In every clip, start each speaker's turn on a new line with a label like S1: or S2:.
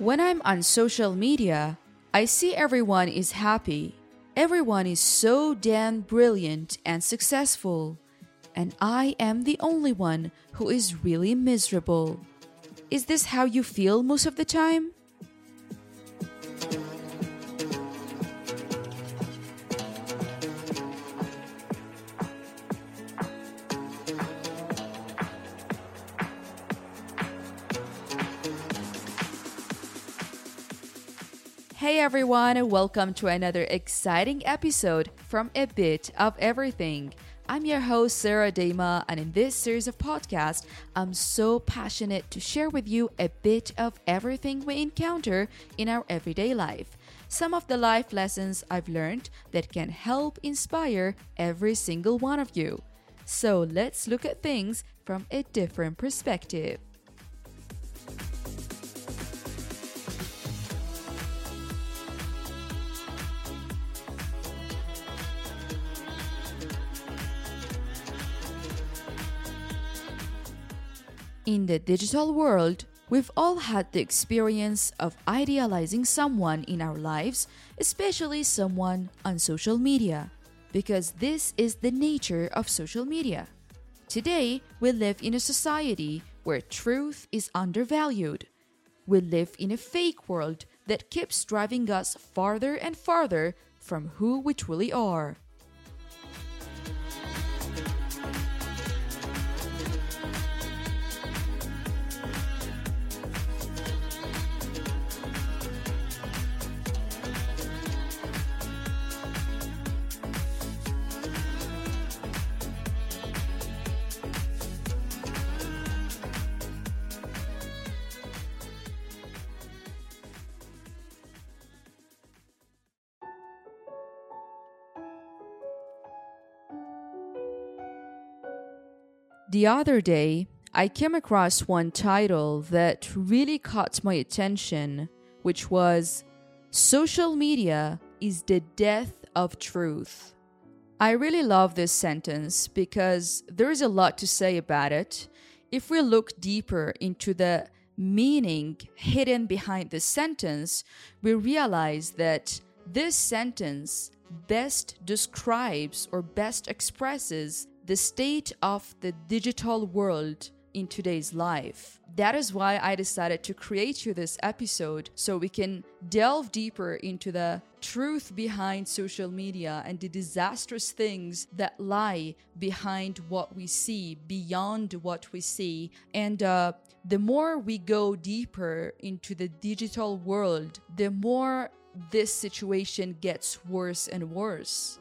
S1: When I'm on social media, I see everyone is happy. Everyone is so damn brilliant and successful. And I am the only one who is really miserable. Is this how you feel most of the time? Hey everyone, welcome to another exciting episode from A Bit of Everything. I'm your host, Sarah Dema, and in this series of podcasts, I'm so passionate to share with you a bit of everything we encounter in our everyday life. Some of the life lessons I've learned that can help inspire every single one of you. So let's look at things from a different perspective. In the digital world, we've all had the experience of idealizing someone in our lives, especially someone on social media, because this is the nature of social media. Today, we live in a society where truth is undervalued. We live in a fake world that keeps driving us farther and farther from who we truly are. The other day, I came across one title that really caught my attention, which was Social Media is the Death of Truth. I really love this sentence because there is a lot to say about it. If we look deeper into the meaning hidden behind this sentence, we realize that this sentence best describes or best expresses the state of the digital world in today's life. That is why I decided to create you this episode so we can delve deeper into the truth behind social media and the disastrous things that lie behind what we see, beyond what we see. And uh, the more we go deeper into the digital world, the more this situation gets worse and worse.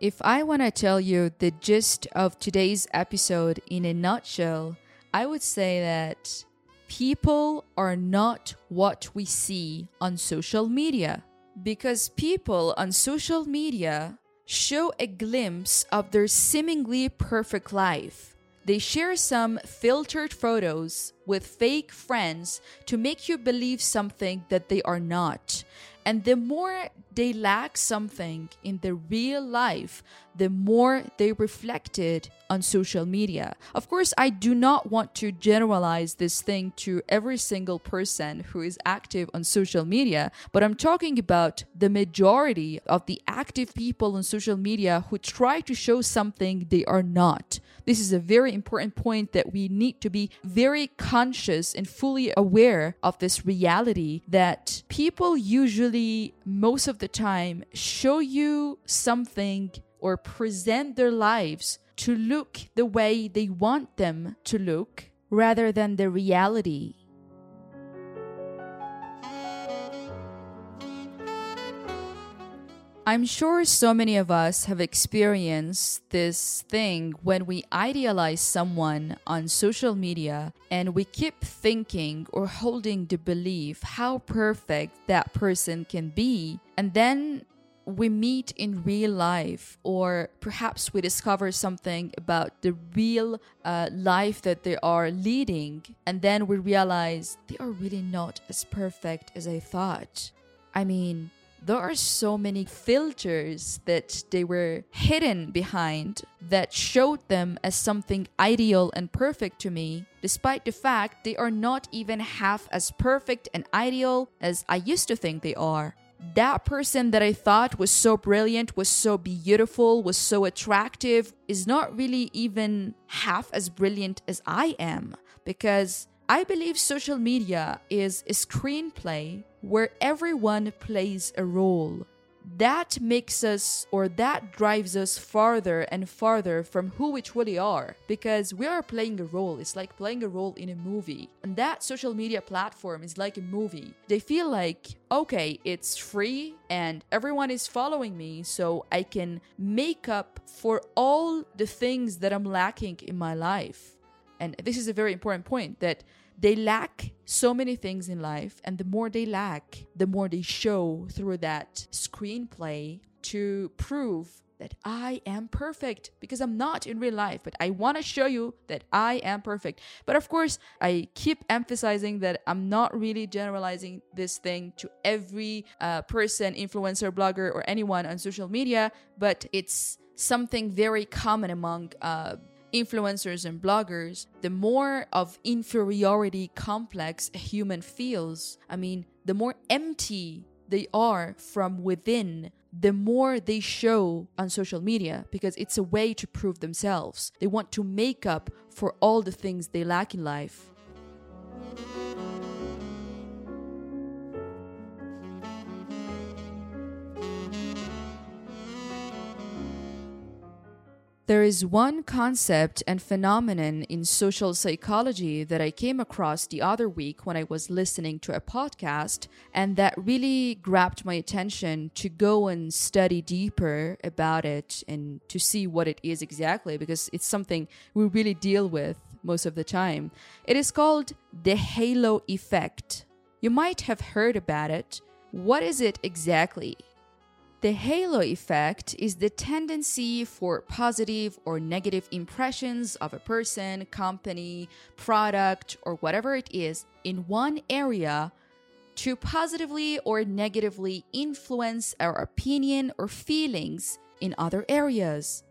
S1: If I want to tell you the gist of today's episode in a nutshell, I would say that people are not what we see on social media. Because people on social media show a glimpse of their seemingly perfect life. They share some filtered photos with fake friends to make you believe something that they are not. And the more they lack something in their real life, the more they reflect it on social media. Of course, I do not want to generalize this thing to every single person who is active on social media, but I'm talking about the majority of the active people on social media who try to show something they are not. This is a very important point that we need to be very conscious and fully aware of this reality that people usually, most of the time, show you something or present their lives to look the way they want them to look rather than the reality. I'm sure so many of us have experienced this thing when we idealize someone on social media and we keep thinking or holding the belief how perfect that person can be. And then we meet in real life, or perhaps we discover something about the real uh, life that they are leading, and then we realize they are really not as perfect as I thought. I mean, there are so many filters that they were hidden behind that showed them as something ideal and perfect to me, despite the fact they are not even half as perfect and ideal as I used to think they are. That person that I thought was so brilliant, was so beautiful, was so attractive, is not really even half as brilliant as I am because I believe social media is a screenplay where everyone plays a role. That makes us or that drives us farther and farther from who we truly are because we are playing a role. It's like playing a role in a movie. And that social media platform is like a movie. They feel like, okay, it's free and everyone is following me, so I can make up for all the things that I'm lacking in my life. And this is a very important point that they lack so many things in life, and the more they lack, the more they show through that screenplay to prove that I am perfect because I'm not in real life, but I want to show you that I am perfect. But of course, I keep emphasizing that I'm not really generalizing this thing to every uh, person, influencer, blogger, or anyone on social media, but it's something very common among uh, influencers and bloggers, the more of inferiority complex a human feels, I mean, the more empty they are from within, the more they show on social media because it's a way to prove themselves. They want to make up for all the things they lack in life. There is one concept and phenomenon in social psychology that I came across the other week when I was listening to a podcast, and that really grabbed my attention to go and study deeper about it and to see what it is exactly, because it's something we really deal with most of the time. It is called the halo effect. You might have heard about it. What is it exactly? The halo effect is the tendency for positive or negative impressions of a person, company, product, or whatever it is in one area to positively or negatively influence our opinion or feelings in other areas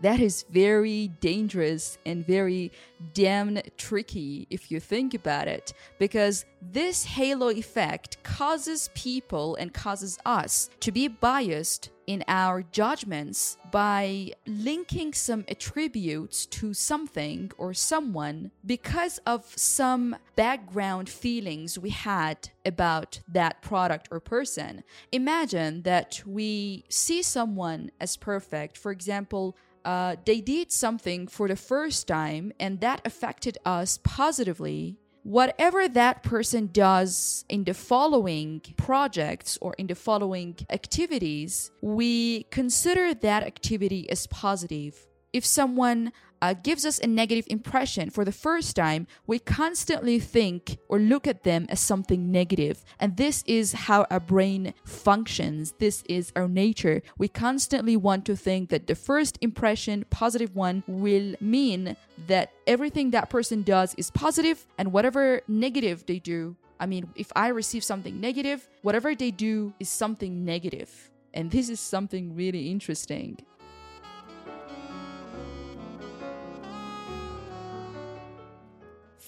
S1: that is very dangerous and very damn tricky if you think about it because this halo effect causes people and causes us to be biased in our judgments by linking some attributes to something or someone because of some background feelings we had about that product or person. Imagine that we see someone as perfect, for example, uh, they did something for the first time and that affected us positively, whatever that person does in the following projects or in the following activities, we consider that activity as positive. If someone uh, gives us a negative impression for the first time, we constantly think or look at them as something negative. And this is how our brain functions. This is our nature. We constantly want to think that the first impression, positive one, will mean that everything that person does is positive and whatever negative they do. I mean, if I receive something negative, whatever they do is something negative. And this is something really interesting.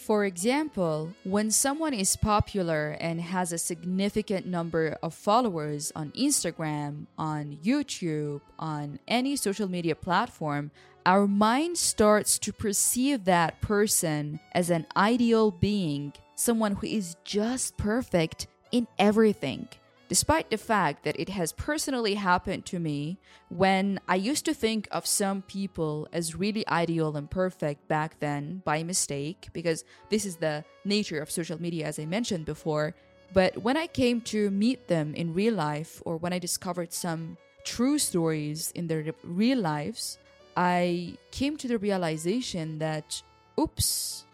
S1: For example, when someone is popular and has a significant number of followers on Instagram, on YouTube, on any social media platform, our mind starts to perceive that person as an ideal being, someone who is just perfect in everything despite the fact that it has personally happened to me when I used to think of some people as really ideal and perfect back then by mistake, because this is the nature of social media, as I mentioned before. But when I came to meet them in real life, or when I discovered some true stories in their real lives, I came to the realization that, oops,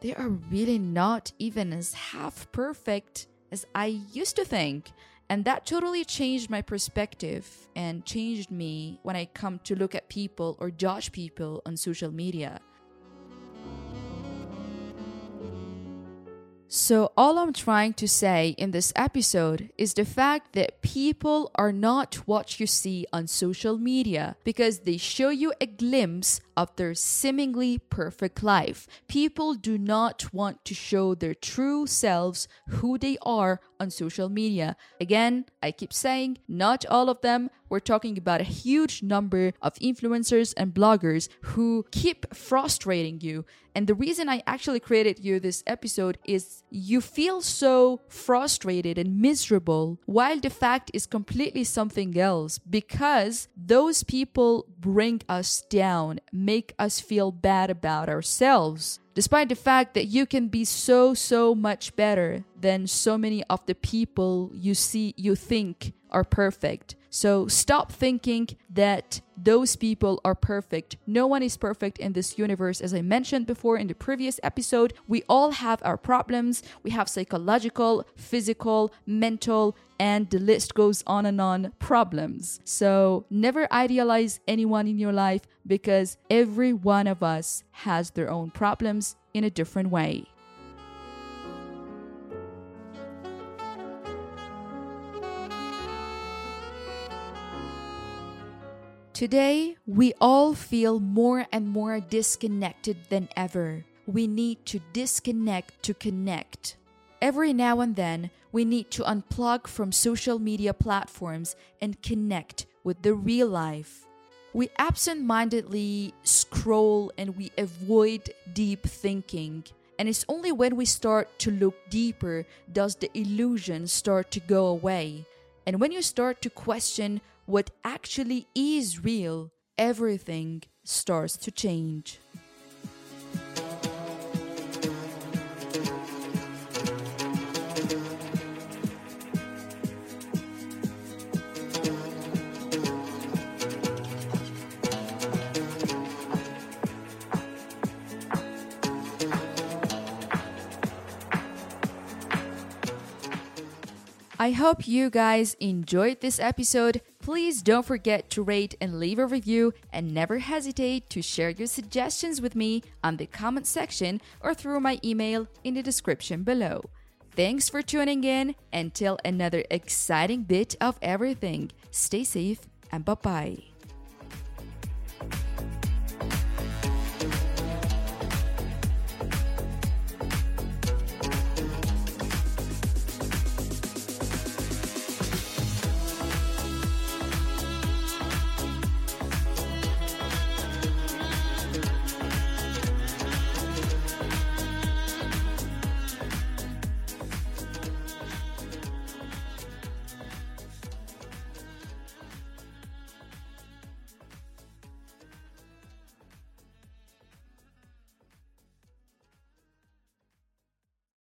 S1: they are really not even as half perfect as I used to think. And that totally changed my perspective and changed me when I come to look at people or judge people on social media. So, all I'm trying to say in this episode is the fact that people are not what you see on social media because they show you a glimpse of their seemingly perfect life. People do not want to show their true selves, who they are on social media. Again, I keep saying, not all of them. We're talking about a huge number of influencers and bloggers who keep frustrating you. And the reason I actually created you this episode is you feel so frustrated and miserable while the fact is completely something else because those people bring us down, make us feel bad about ourselves despite the fact that you can be so so much better than so many of the people you see you think are perfect so stop thinking that those people are perfect. No one is perfect in this universe. As I mentioned before in the previous episode, we all have our problems. We have psychological, physical, mental, and the list goes on and on problems. So never idealize anyone in your life because every one of us has their own problems in a different way. Today, we all feel more and more disconnected than ever. We need to disconnect to connect. Every now and then, we need to unplug from social media platforms and connect with the real life. We absent mindedly scroll and we avoid deep thinking. And it's only when we start to look deeper does the illusion start to go away. And when you start to question what actually is real, everything starts to change. I hope you guys enjoyed this episode. Please don't forget to rate and leave a review and never hesitate to share your suggestions with me on the comment section or through my email in the description below. Thanks for tuning in. Until another exciting bit of everything, stay safe and bye bye.